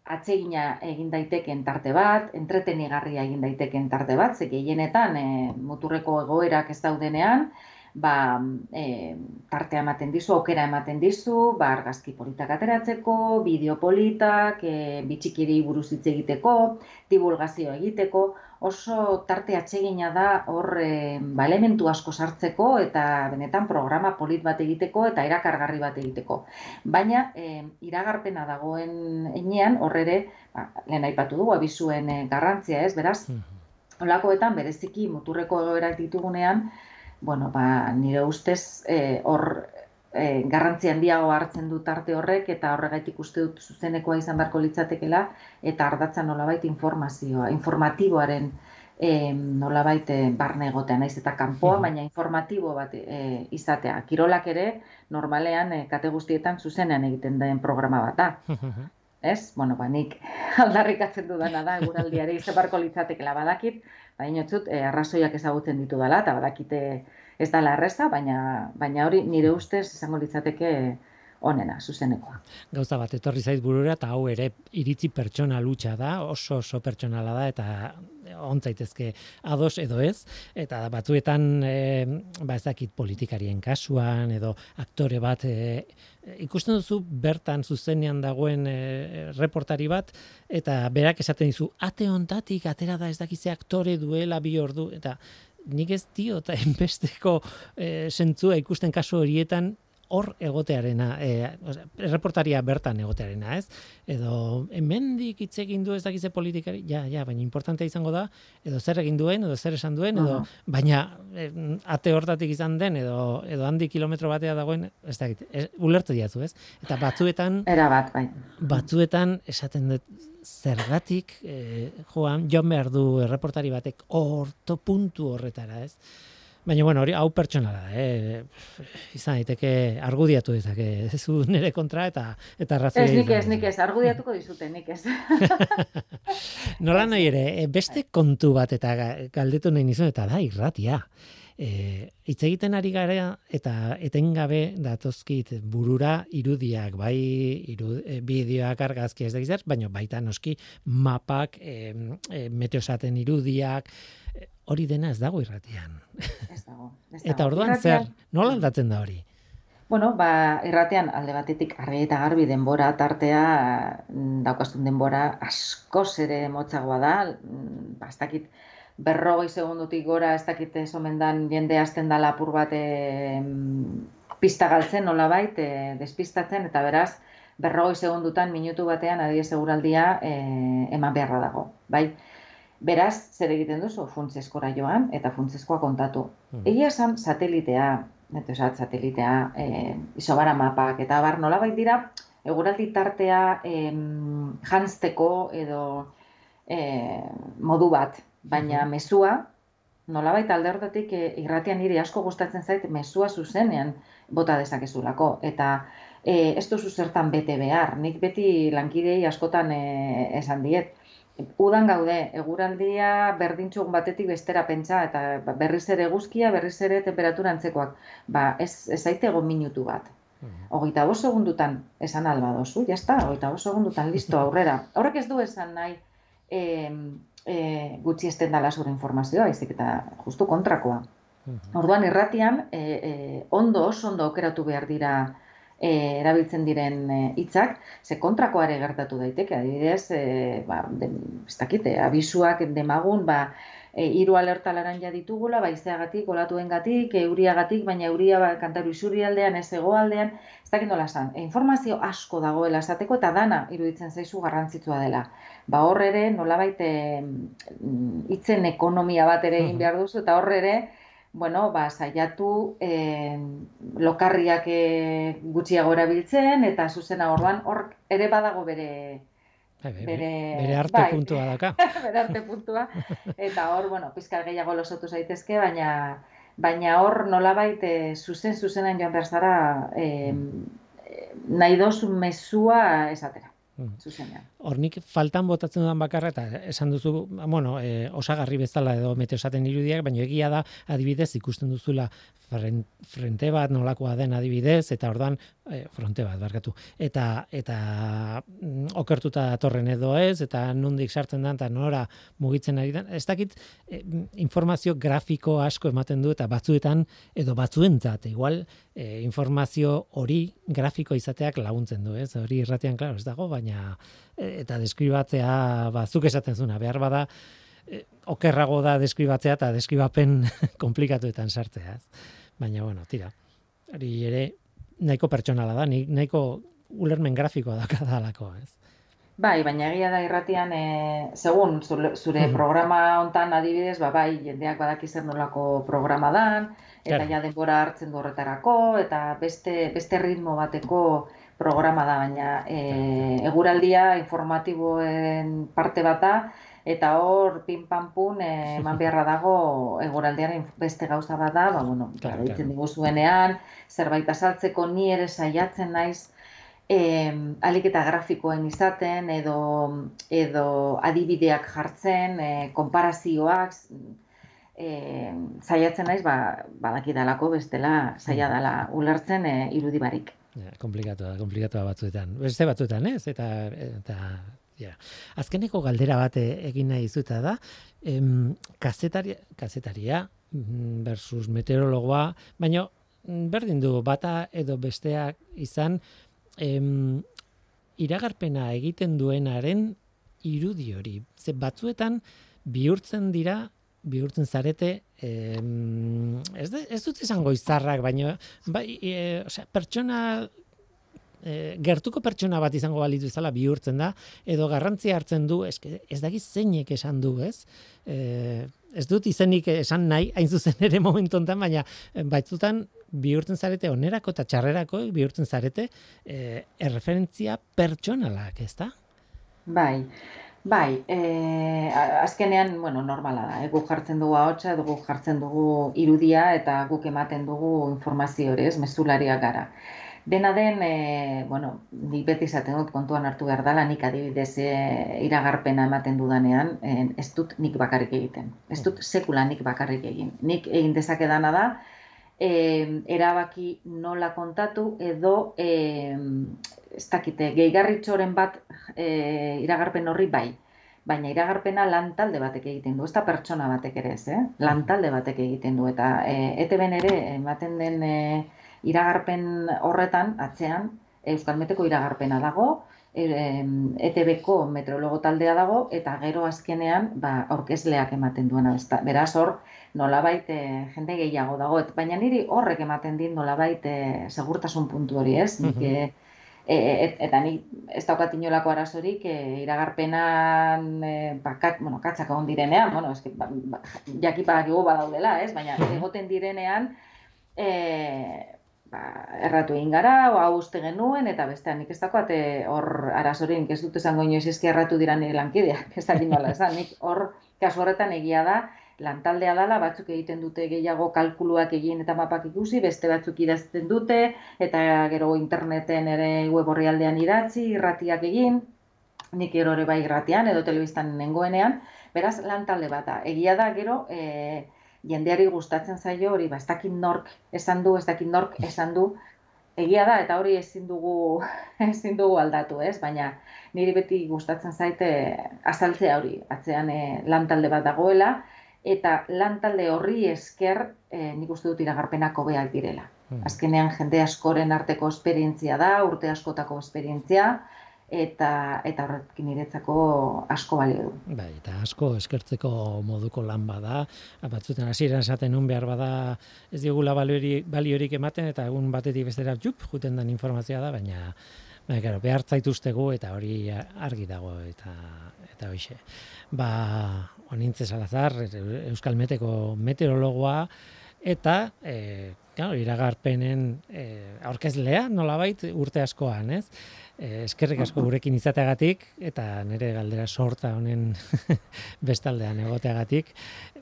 atsegina egin daiteken tarte bat, entretenigarria egin daiteken tarte bat, ze gehienetan e, muturreko egoerak ez daudenean, ba, e, tartea ematen dizu, aukera ematen dizu, ba, argazki politak ateratzeko, bideo politak, e, bitxikiri buruz hitz egiteko, divulgazio egiteko, oso tarte atsegina da hor e, ba, elementu asko sartzeko eta benetan programa polit bat egiteko eta erakargarri bat egiteko. Baina e, iragarpena dagoen enean hor ere, ba, lehen aipatu dugu, abizuen e, garrantzia ez, beraz, Olakoetan, bereziki, muturreko egoerak ditugunean, bueno, ba, nire ustez, hor e, garrantzi handiago hartzen dut arte horrek eta horregaitik uste dut zuzenekoa izan beharko litzatekela eta ardatza nolabait informazioa, informatiboaren e, nolabait e, barne egotea naiz eta kanpoa, baina informatibo bat e, izatea. Kirolak ere normalean e, kate guztietan zuzenean egiten den programa bat da. Ez? Bueno, ba, nik <laughs> aldarrikatzen dudana da, eguraldiare izan beharko litzatekela badakit, baina txut, e, arrazoiak ezagutzen ditu dela, eta badakite ez da erreza, baina, baina hori nire ustez izango litzateke onena, zuzenekoa. Gauza bat, etorri zait burura, eta hau ere iritzi pertsona lutsa da, oso oso pertsonala da, eta ontzaitezke ados edo ez, eta batzuetan e, ba ezakit politikarien kasuan, edo aktore bat, e, ikusten duzu bertan zuzenean dagoen e, reportari bat, eta berak esaten dizu, ate ontatik, atera da ez dakize aktore duela bi ordu, eta nik ez dio eta <laughs> enbesteko e, zentzua ikusten kasu horietan hor egotearena, e, reportaria bertan egotearena, ez? Edo hemendik hitz egin du ez dakize politikari, ja, ja, baina importantea izango da, edo zer egin duen, edo zer esan duen, edo, baina e, ate hortatik izan den, edo, edo handi kilometro batea dagoen, ez dakit, ez, ulertu diazu, ez? Eta batzuetan, Era bat, bai. batzuetan esaten dut, zergatik eh, joan joan behar du erreportari batek orto puntu horretara, ez? Baina, bueno, hori hau pertsonala da, eh? izan daiteke argudiatu dezake, ez zu nire kontra eta eta razio. Ez nik ez, nik ez, argudiatuko dizute, nik ez. <laughs> Nola nahi ere, eh, beste kontu bat eta galdetu nahi nizun, eta da, irratia. E, hitz egiten ari gara eta etengabe datozkit burura irudiak, bai iru, e, bideoak argazki ez da baina baita noski mapak, e, e, meteosaten irudiak, hori dena ez dago irratian. Ez dago. <laughs> Eta orduan zer, nola aldatzen da hori? Bueno, ba, irratean alde batetik argi eta garbi denbora tartea mm, daukastun denbora askoz ere motzagoa da, mm, ba, ez dakit berrogei segundutik gora ez dakit esomendan jende hasten da lapur bat e, pista galtzen nola bait, e, despistatzen, eta beraz, berrogei segundutan minutu batean adie seguraldia e, eman beharra dago, bai? Beraz, zer egiten duzu? Funtseskora joan eta funtseskoa kontatu. Mm. Egia esan satelitea, neto esat, satelitea, e, isobara mapak, eta bar nolabait dira, eguraldi tartea em, jantzteko edo e, modu bat, baina mm -hmm. mesua, nolabait alde hortatik e, irratian niri asko gustatzen zait mesua zuzenean bota dezakezulako. Eta e, ez duzu zertan bete behar, nik beti lankidei askotan e, esan diet, udan gaude, eguraldia berdintxugun batetik bestera pentsa, eta berriz ere guzkia, berriz ere temperatura antzekoak. Ba, ez, ez aite egon minutu bat. Mhm. Hogeita bo segundutan esan alba dozu, jazta, hogeita bo segundutan listo aurrera. Horrek ez du esan nahi e, e, gutxi esten dala zure informazioa, izik eta justu kontrakoa. Mhm. Orduan irratian, e, e, ondo, oso ondo okeratu behar dira e, erabiltzen diren e, hitzak, ze kontrakoare gertatu daiteke, adibidez, e, ba, de, ez dakite, abisuak demagun, ba, e, iru alerta laranja ditugula, baizeagatik, olatuengatik, euriagatik, baina euria ba, kantaru isuri aldean, ez egoaldean, ez dakit nola san. E, informazio asko dagoela esateko eta dana iruditzen zaizu garrantzitsua dela. Ba hor ere, nola baite, hitzen ekonomia bat ere egin <laughs> behar duzu, eta hor ere, bueno, ba, saiatu e, lokarriak e, gutxiago erabiltzen eta zuzena orduan hor ere badago bere bai, bai, bere, bere arte bai, puntua daka. <laughs> bere arte puntua. Eta hor, bueno, pizkal gehiago losotu zaitezke, baina baina hor nolabait e, zuzen zuzenan joan behar zara e, nahi dozu mesua esatera. Mm. Zuzenean. Hornik faltan botatzen dudan bakarra eta esan duzu, bueno, e, osagarri bezala edo meteosaten irudiak, baina egia da adibidez ikusten duzula frente bat nolakoa den adibidez eta ordan e, fronte bat barkatu. Eta eta mm, okertuta datorren edo ez eta nondik sartzen da eta nora mugitzen ari da. Ez dakit e, informazio grafiko asko ematen du eta batzuetan edo batzuentzat igual e, informazio hori grafiko izateak laguntzen du, ez? Hori irratian claro, ez dago, baina eta deskribatzea bazuk esaten zuna behar bada e, okerrago da deskribatzea eta deskribapen <laughs> komplikatuetan sartzea. Baina, bueno, tira. Hori ere, nahiko pertsonala da, nahiko ulermen grafikoa da kadalako, ez? Bai, baina egia da irratian, e, segun zure, programa hontan adibidez, ba, bai, jendeak badaki zer nolako programa dan, eta ja denbora hartzen du horretarako, eta beste, beste ritmo bateko programa da, baina e, eguraldia informatiboen parte bata, eta hor pin pam pun <laughs> eman beharra dago egoraldearen beste gauza bat da, ba bueno, claro, claro. diguzuenean, zerbait azaltzeko ni ere saiatzen naiz eh alik eta grafikoen izaten edo edo adibideak jartzen, eh konparazioak eh saiatzen naiz ba badakidalako bestela saia mm. dela ulertzen eh irudi barik. Ja, komplikatu da, komplikatu da batzuetan. Beste batzuetan, ez? Eta eta Ja. Azkeneko galdera bat egin nahi izuta da, em, kazetaria, kazetaria mm, versus meteorologoa, baina mm, berdin du bata edo besteak izan em, iragarpena egiten duenaren irudi hori. Ze batzuetan bihurtzen dira, bihurtzen zarete, em, ez, ez dut izango izarrak, baina bai, e, osea, pertsona e, gertuko pertsona bat izango balitu izala bihurtzen da, edo garrantzia hartzen du, eske, ez daki zeinek esan du, ez? E, ez dut izenik esan nahi, hain zuzen ere momentu ontan, baina eh, baitzutan bihurtzen zarete onerako eta txarrerako bihurtzen zarete e, erreferentzia pertsonalak, ez da? Bai, Bai, e, azkenean, bueno, normala da, e, guk jartzen dugu ahotsa, dugu jartzen dugu irudia eta guk ematen dugu informazio hori, ez, mezulariak gara. Dena den, e, bueno, ni beti izaten dut kontuan hartu behar dela, nik adibidez e, iragarpena ematen dudanean, e, ez dut nik bakarrik egiten. Ez dut sekula nik bakarrik egin. Nik egin dezakedana da, e, erabaki nola kontatu edo e, ez dakite, gehigarritxoren bat e, iragarpen horri bai. Baina iragarpena lantalde batek egiten du, ez da pertsona batek ere ez, eh? lantalde batek egiten du. Eta e, ete ere, ematen den e, iragarpen horretan, atzean, Euskal Meteko iragarpena dago, e, ETB-ko meteorologo taldea dago, eta gero azkenean, ba, orkezleak ematen duena. Beraz hor, nolabait e, jende gehiago dago. Baina niri horrek ematen din nolabait e, segurtasun puntu hori, ez? Nik, E, et, eta ni ez daukat inolako arazorik e, iragarpenan e, bakat, bueno, katzak egon direnean, bueno, eski, ba, ba, jakipak badaudela, ez? Baina egoten direnean e, ba, erratu egin gara, hau uste genuen, eta bestean nik ez daukat hor arazorik, ez dut esango inoiz eski erratu dira nire lankideak, <laughs> ez dakit nola, ez nik hor kasu horretan egia da, lantaldea dala, batzuk egiten dute gehiago kalkuluak egin eta mapak ikusi, beste batzuk idazten dute, eta gero interneten ere web aldean idatzi, irratiak egin, nik ero ere bai irratian edo telebistan nengoenean, beraz lantalde bat da. Egia da gero, e, jendeari gustatzen zaio hori, ba, ez dakit nork esan du, ez dakit nork esan du, egia da, eta hori ezin dugu, <laughs> ezin dugu aldatu, ez? Baina niri beti gustatzen zaite azaltzea hori, atzean e, lantalde bat dagoela, eta lan talde horri esker e, nik uste dut iragarpenak hobeak direla. Hmm. Azkenean jende askoren arteko esperientzia da, urte askotako esperientzia, eta eta horrekin niretzako asko balio du. Bai, eta asko eskertzeko moduko lan bada, batzuten hasieran esaten un behar bada ez diogula baliorik ematen eta egun batetik bestera jup juten den informazioa da, baina Bai, claro, behar zaituztegu eta hori argi dago eta eta hoize. Ba, onintze salazar, Euskal Meteko meteorologoa eta eh, claro, iragarpenen eh, aurkezlea nolabait urte askoan, ez? Eh, eskerrik asko gurekin izateagatik eta nire galdera sorta honen <laughs> bestaldean egoteagatik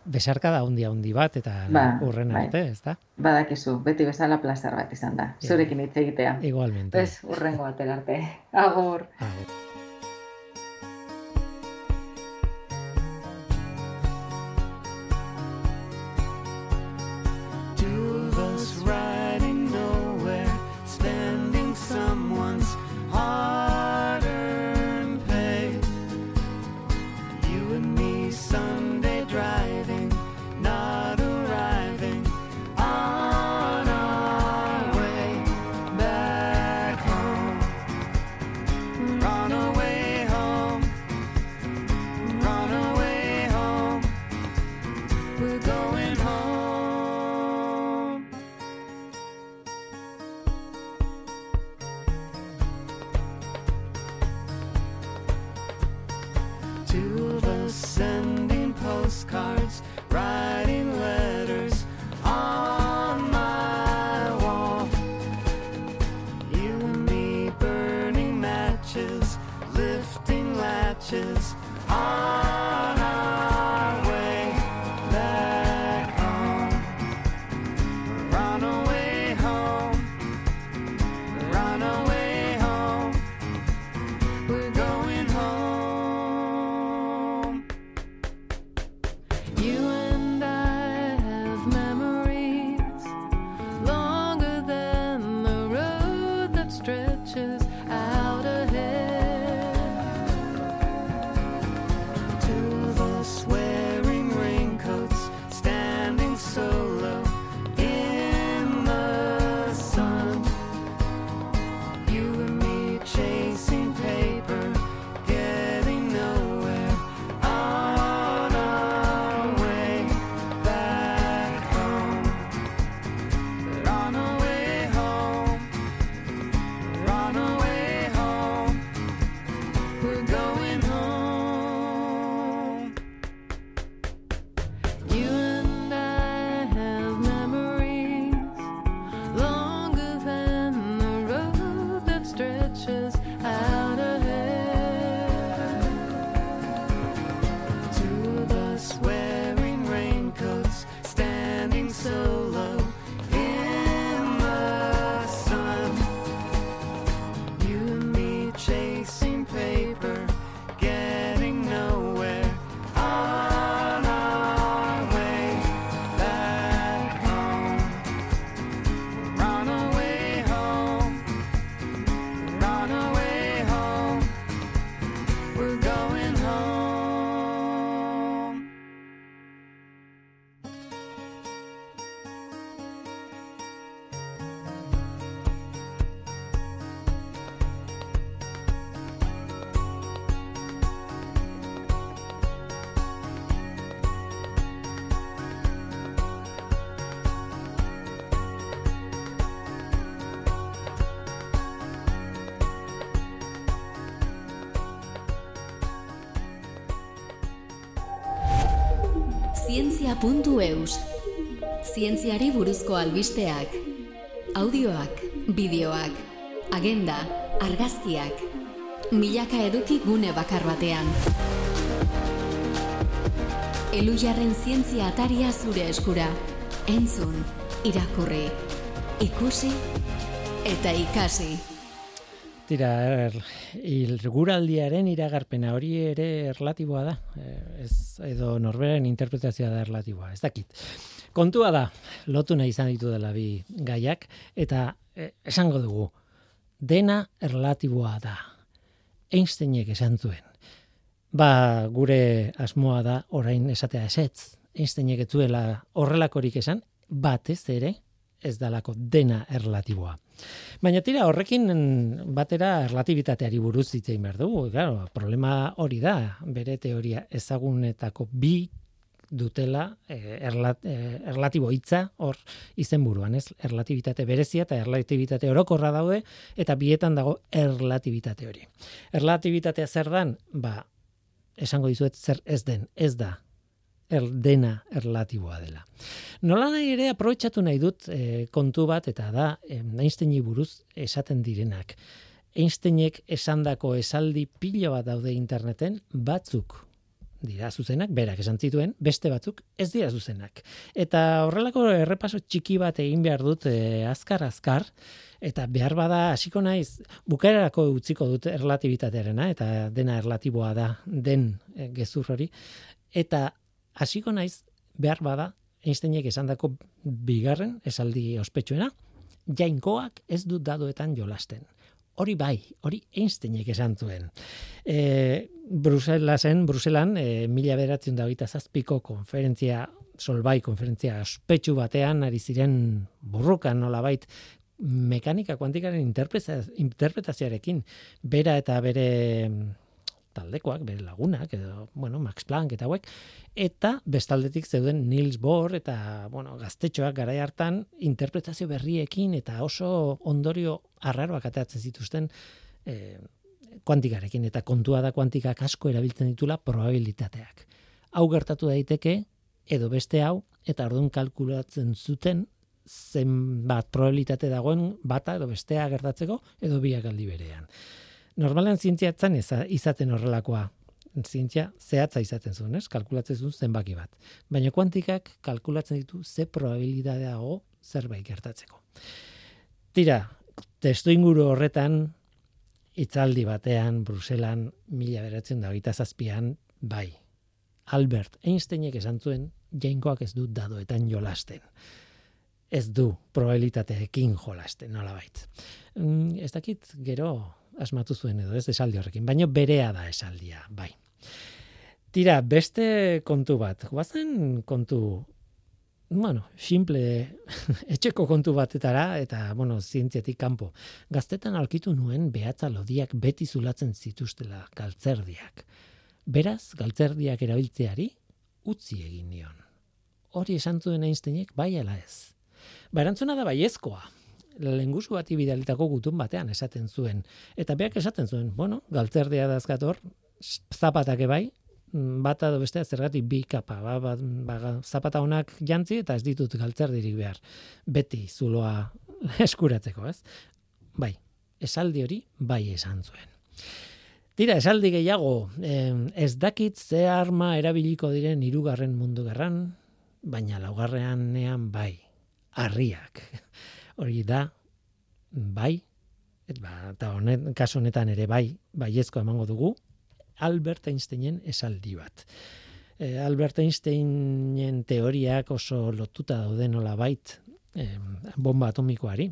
besarka da hundi handi bat eta ba, urren bai. arte, ez da? Badakizu, beti bezala plazer bat izan da. Zurekin hitz egitea. Igualmente. Ez, urrengo batera arte. Agur. Agur. Zientzia.eus Zientziari buruzko albisteak Audioak, bideoak, agenda, argazkiak Milaka eduki gune bakar batean. Elujarren zientzia ataria zure eskura. Entzun, irakurri, ikusi eta ikasi. Tira, er, ilguraldiaren iragarpena hori ere erlatiboa da. Eh, ez, edo norberen interpretazioa da erlatiboa. Ez dakit. Kontua da, lotu nahi izan ditu dela bi gaiak, eta eh, esango dugu, dena erlatiboa da. Einsteinek esan zuen. Ba, gure asmoa da orain esatea esetz. Einsteinek etzuela horrelakorik esan, batez ere, ez dalako dena erlatiboa. Baina tira horrekin batera erlatibitateari buruz hitzein behar dugu. Claro, problema hori da, bere teoria ezagunetako bi dutela eh, erlat, eh, erlatibo hitza hor izenburuan, ez? Erlatibitate berezia eta erlatibitate orokorra daude eta bietan dago erlatibitate hori. Erlatibitatea zer dan? Ba, esango dizuet zer ez den, ez da er, dena erlatiboa dela. Nola nahi ere aprobetsatu nahi dut e, kontu bat eta da e, Einsteini buruz esaten direnak. Einsteinek esandako esaldi pilo bat daude interneten batzuk dira zuzenak, berak esan zituen, beste batzuk ez dira zuzenak. Eta horrelako errepaso txiki bat egin behar dut e, azkar azkar, eta behar bada hasiko naiz bukaerarako utziko dut erlatibitatearena eta dena erlatiboa da den e, gezur hori eta hasiko naiz behar bada Einsteinek esandako bigarren esaldi ospetsuena, jainkoak ez du dadoetan jolasten. Hori bai, hori Einsteinek esan zuen. E, Bruselasen, Bruselan, e, mila beratzen da zazpiko konferentzia, solbai konferentzia ospetsu batean, ari ziren burrukan nolabait, mekanika kuantikaren interpretazioarekin, bera eta bere taldekoak, bere lagunak, edo, bueno, Max Planck eta hauek, eta bestaldetik zeuden Niels Bohr eta, bueno, gaztetxoak garai hartan interpretazio berriekin eta oso ondorio arraroak ateatzen zituzten e, kuantikarekin, eta kontua da kuantikak asko erabiltzen ditula probabilitateak. Hau gertatu daiteke, edo beste hau, eta orduan kalkulatzen zuten zenbat probabilitate dagoen bata edo bestea gertatzeko, edo biak aldi berean. Normalan zientzia etzan izaten horrelakoa. Zientzia zehatza izaten zuen, ez? Kalkulatzen zuen zenbaki bat. Baina kuantikak kalkulatzen ditu ze probabilitate dago zerbait gertatzeko. Tira, testu inguru horretan hitzaldi batean Bruselan mila beratzen da gita zazpian, bai. Albert Einsteinek esan zuen, jainkoak ez du dadoetan jolasten. Ez du probabilitateekin jolasten, nola bait. Mm, ez dakit, gero, asmatu zuen edo ez esaldi horrekin, baino berea da esaldia, bai. Tira, beste kontu bat, guazen kontu, bueno, simple, <laughs> etxeko kontu batetara, eta, bueno, zientziatik kanpo. Gaztetan aurkitu nuen behatza lodiak beti zulatzen zituztela galtzerdiak. Beraz, galtzerdiak erabiltzeari, utzi egin nion. Hori esan zuen Einsteinek, bai ala ez. Ba, erantzuna da baiezkoa, lengusu bati bidalitako gutun batean esaten zuen. Eta beak esaten zuen, bueno, galtzerdea dazkator, zapatak bai, bata edo bestea zergatik bi kapa, ba, ba, ba, zapata honak jantzi eta ez ditut galtzerdirik behar. Beti zuloa <laughs> eskuratzeko, ez? Bai, esaldi hori bai esan zuen. Tira, esaldi gehiago, ez dakit ze arma erabiliko diren hirugarren mundu gerran, baina laugarrean bai, harriak hori da bai ba, eta honet kasu honetan ere bai baiezko emango dugu Albert Einsteinen esaldi bat. E, Albert Einsteinen teoriak oso lotuta daude nola bait e, bomba atomikoari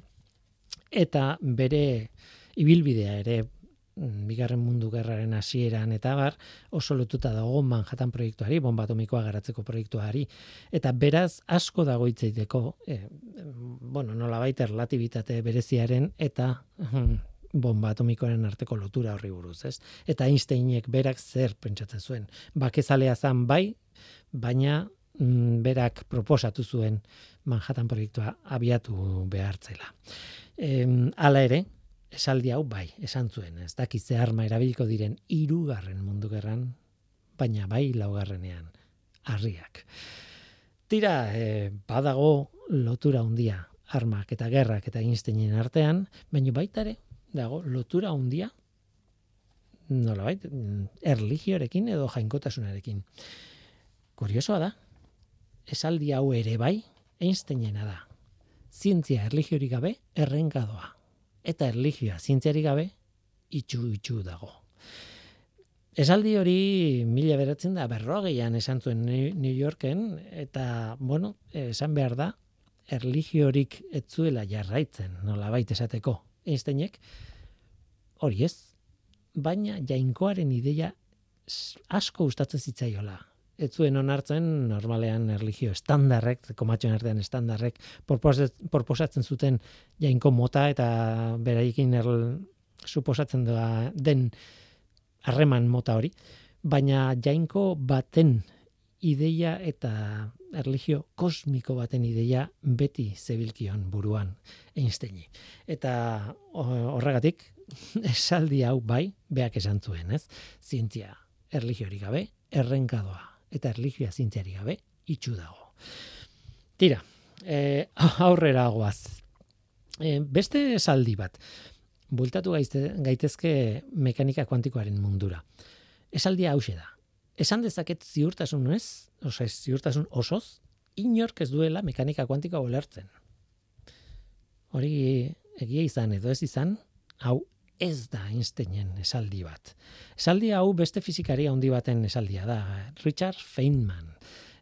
eta bere ibilbidea ere bigarren mundu gerraren hasieran eta bar oso lotuta dago Manhattan proiektuari, bomba atomikoa garatzeko proiektuari eta beraz asko dago hitzeiteko, e, bueno, nolabait relatibitate bereziaren eta hm, bomba atomikoaren arteko lotura horri buruz, ez? Eta Einsteinek berak zer pentsatzen zuen? Bakezalea zan bai, baina mm, berak proposatu zuen Manhattan proiektua abiatu behartzela. E, ala ere, esaldi hau bai, esan zuen, ez dakiz ze arma erabiliko diren hirugarren mundu gerran, baina bai laugarrenean, harriak. Tira, e, badago lotura handia armak eta gerrak eta Einsteinen artean, baina baita ere dago lotura handia nola bait, erligioarekin edo jainkotasunarekin. Kuriosoa da, esaldi hau ere bai, Einsteinena da. Zientzia erligiorik gabe errenkadoa. Eta erligioa zientziarik gabe itxu itxu dago. Esaldi hori mila beratzen da berrogeian esan zuen New Yorken, eta, bueno, esan behar da, erligiorik etzuela jarraitzen, nola baita esateko, Einsteinek, hori ez, baina jainkoaren ideia asko gustatzen zitzaiola. Ez zuen onartzen normalean erligio estandarrek, komatxoen artean estandarrek, porposatzen zuten jainko mota eta beraikin erl, suposatzen da den harreman mota hori, baina jainko baten ideia eta erligio kosmiko baten ideia beti zebilkion buruan Einsteini. Eta horregatik, <laughs> esaldi hau bai, beak esan zuen, ez? Zientzia erligiorik gabe, errenkadoa, eta erligioa zientziarik gabe, itxu dago. Tira, e, <laughs> aurrera goaz. E, beste esaldi bat, bultatu gaitezke mekanika kuantikoaren mundura. Esaldia hause da. Esan dezaket ziurtasun ez, ez ziurtasun osoz, inork ez duela mekanika kuantikoa ulertzen. Hori egia izan edo ez izan, hau ez da Einsteinen esaldi bat. Esaldi hau beste fizikari handi baten esaldia da, Richard Feynman.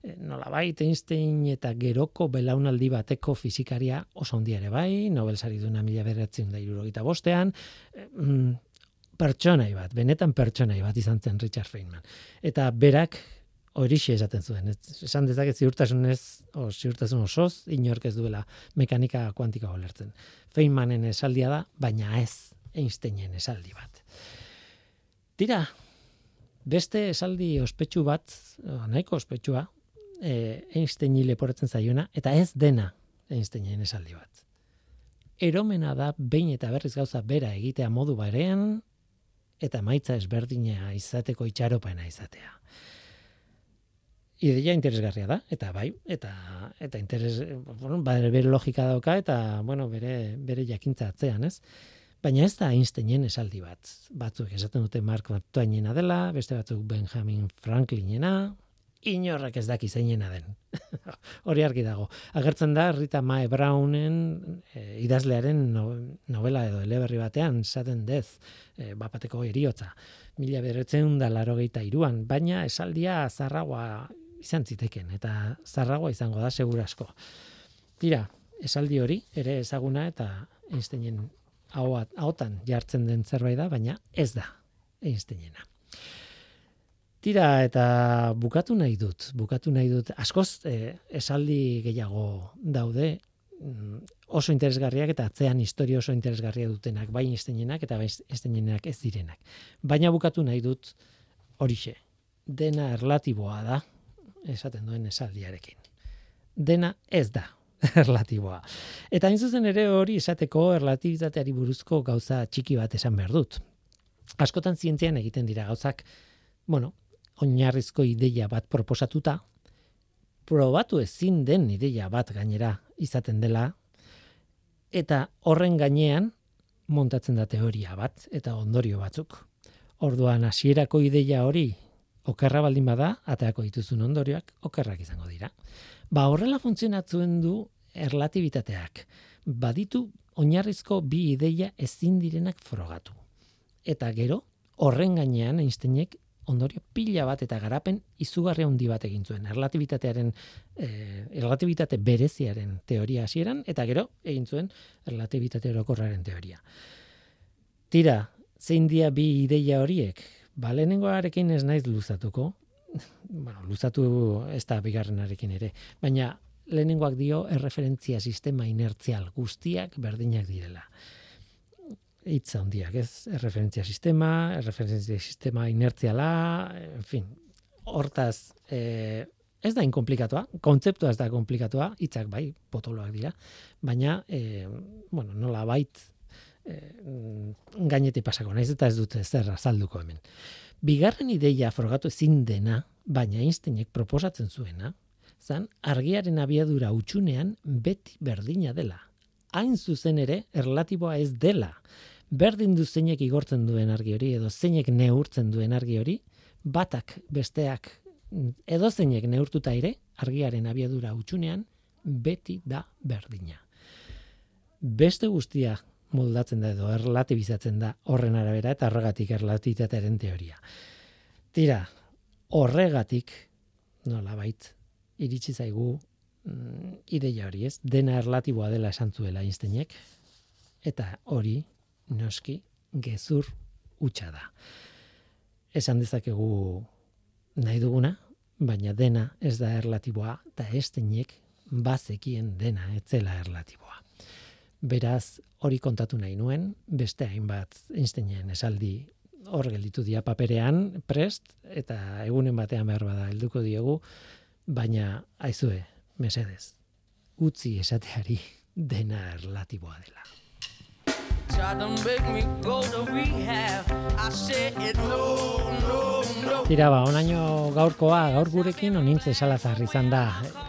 Eh, nola bai, Einstein eta geroko belaunaldi bateko fizikaria oso handi ere bai, Nobel duna mila beratzen da irurogita bostean, eh, mm, pertsonai bat, benetan pertsonai bat izan zen Richard Feynman. Eta berak horixe esaten zuen, ez, esan dezaket ziurtasun ez, o, ziurtasun osoz, inork ez duela mekanika kuantika olertzen. Feynmanen esaldia da, baina ez Einsteinen esaldi bat. Tira, beste esaldi ospetsu bat, nahiko ospetsua, e, Einsteini leporatzen zaiona, eta ez dena Einsteinen esaldi bat. Eromena da behin eta berriz gauza bera egitea modu barean, eta maitza ezberdina izateko itxaropena izatea. Ideia interesgarria da, eta bai, eta eta interes, bueno, bere logika dauka, eta, bueno, bere, bere jakintza atzean, ez? Baina ez da Einsteinen esaldi bat. Batzuk esaten dute Mark Twainena dela, beste batzuk Benjamin Franklinena, inorrak ez daki zeinena den. <laughs> Hori argi dago. Agertzen da Rita Mae Brownen e, idazlearen novela edo eleberri batean, Sudden Death, e, bapateko eriotza. Mila beretzen da laro iruan, baina esaldia zarragoa izan ziteken, eta zarragoa izango da segurasko. Tira, esaldi hori ere ezaguna eta Einsteinen hautan jartzen den zerbait da, baina ez da Einsteinena. Tira eta bukatu nahi dut, bukatu nahi dut. Askoz eh, esaldi gehiago daude mm, oso interesgarriak eta atzean historia oso interesgarria dutenak, bai estenenak eta bai estenenak ez direnak. Baina bukatu nahi dut horixe. Dena erlatiboa da, esaten duen esaldiarekin. Dena ez da <laughs> erlatiboa. Eta hain zuzen ere hori esateko erlatibitateari buruzko gauza txiki bat esan behar dut. Askotan zientzian egiten dira gauzak, bueno, oinarrizko ideia bat proposatuta, probatu ezin den ideia bat gainera izaten dela, eta horren gainean montatzen da teoria bat eta ondorio batzuk. Orduan hasierako ideia hori okerra baldin bada, ateako dituzun ondorioak okerrak izango dira. Ba horrela funtzionatzen du erlatibitateak. Baditu oinarrizko bi ideia ezin direnak frogatu. Eta gero, horren gainean Einsteinek ondorio pila bat eta garapen izugarri handi bat egin zuen. Erlatibitatearen eh, erlatibitate bereziaren teoria hasieran eta gero egin zuen erlatibitate orokorraren teoria. Tira, zein dia bi ideia horiek? Ba, lehenengoarekin ez naiz luzatuko. <laughs> bueno, luzatu ez da bigarrenarekin ere. Baina, lehenengoak dio erreferentzia sistema inertzial guztiak berdinak direla hitz handiak, ez? Erreferentzia sistema, erreferentzia sistema inertziala, en fin. Hortaz, eh, ez da inkomplikatua, kontzeptua ez da komplikatua, hitzak bai, potoloak dira, baina, eh, bueno, nola bait, eh, gaineti pasako, naiz eta ez dute zer azalduko hemen. Bigarren ideia frogatu ezin dena, baina Einsteinek proposatzen zuena, zan argiaren abiadura utxunean beti berdina dela. Hain zuzen ere, erlatiboa ez dela. Berdin du zeinek igortzen duen argi hori, edo zeinek neurtzen duen argi hori, batak besteak edo zeinek neurtuta ere, argiaren abiadura utxunean, beti da berdina. Beste guztia moldatzen da edo erlatibizatzen da horren arabera eta horregatik erlatitatearen teoria. Tira, horregatik, nola bait, iritsi zaigu mm, ideia hori ez, dena erlatiboa dela esan zuela Einsteinek, eta hori, noski, gezur utxa da. Esan dezakegu nahi duguna, baina dena ez da erlatiboa, eta Einsteinek bazekien dena etzela erlatiboa. Beraz, hori kontatu nahi nuen, beste hainbat Einsteinen esaldi hor gelditu dia paperean prest eta egunen batean behar bada helduko diegu, baina aizue, mesedez, utzi esateari dena erlatiboa dela. Tira ba, onaino gaurkoa, gaur gurekin onintze salazar izan da,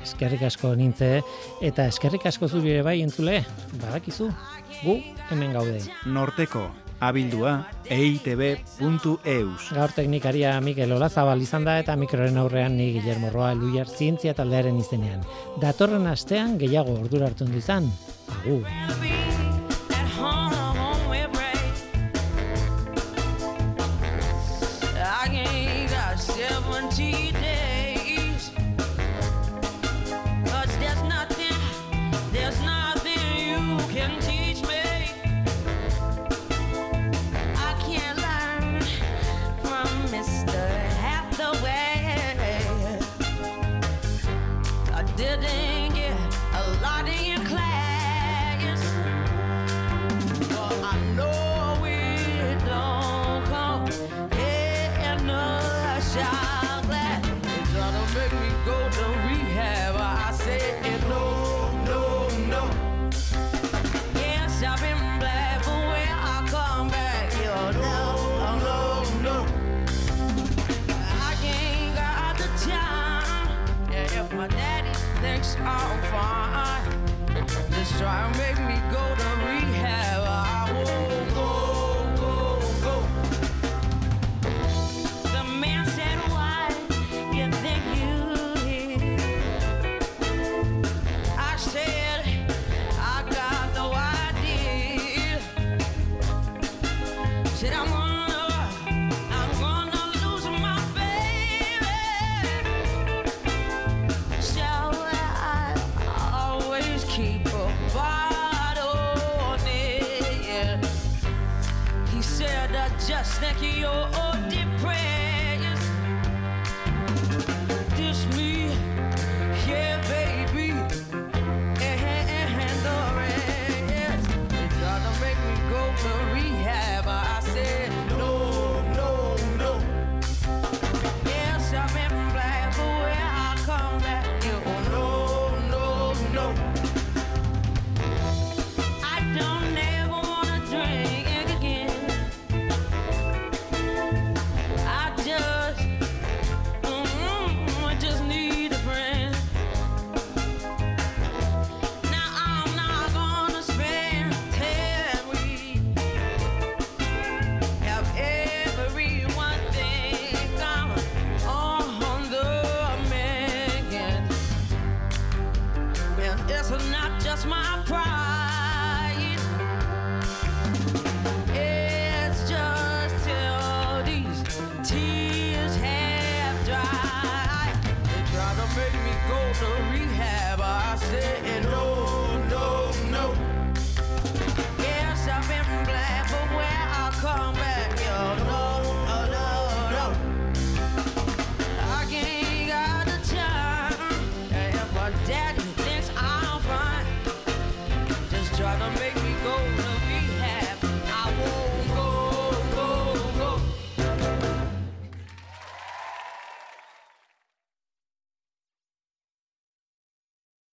eskerrik asko nintze, eta eskerrik asko zuri ere bai entzule, badakizu, gu hemen gaude. Norteko, abildua eitb.eus. Gaur teknikaria Mikel Olazabal izan da eta mikroren aurrean ni Guillermo Roa Luiar zientzia taldearen izenean. Datorren astean gehiago ordura hartu izan. Agur. just like your ordinary.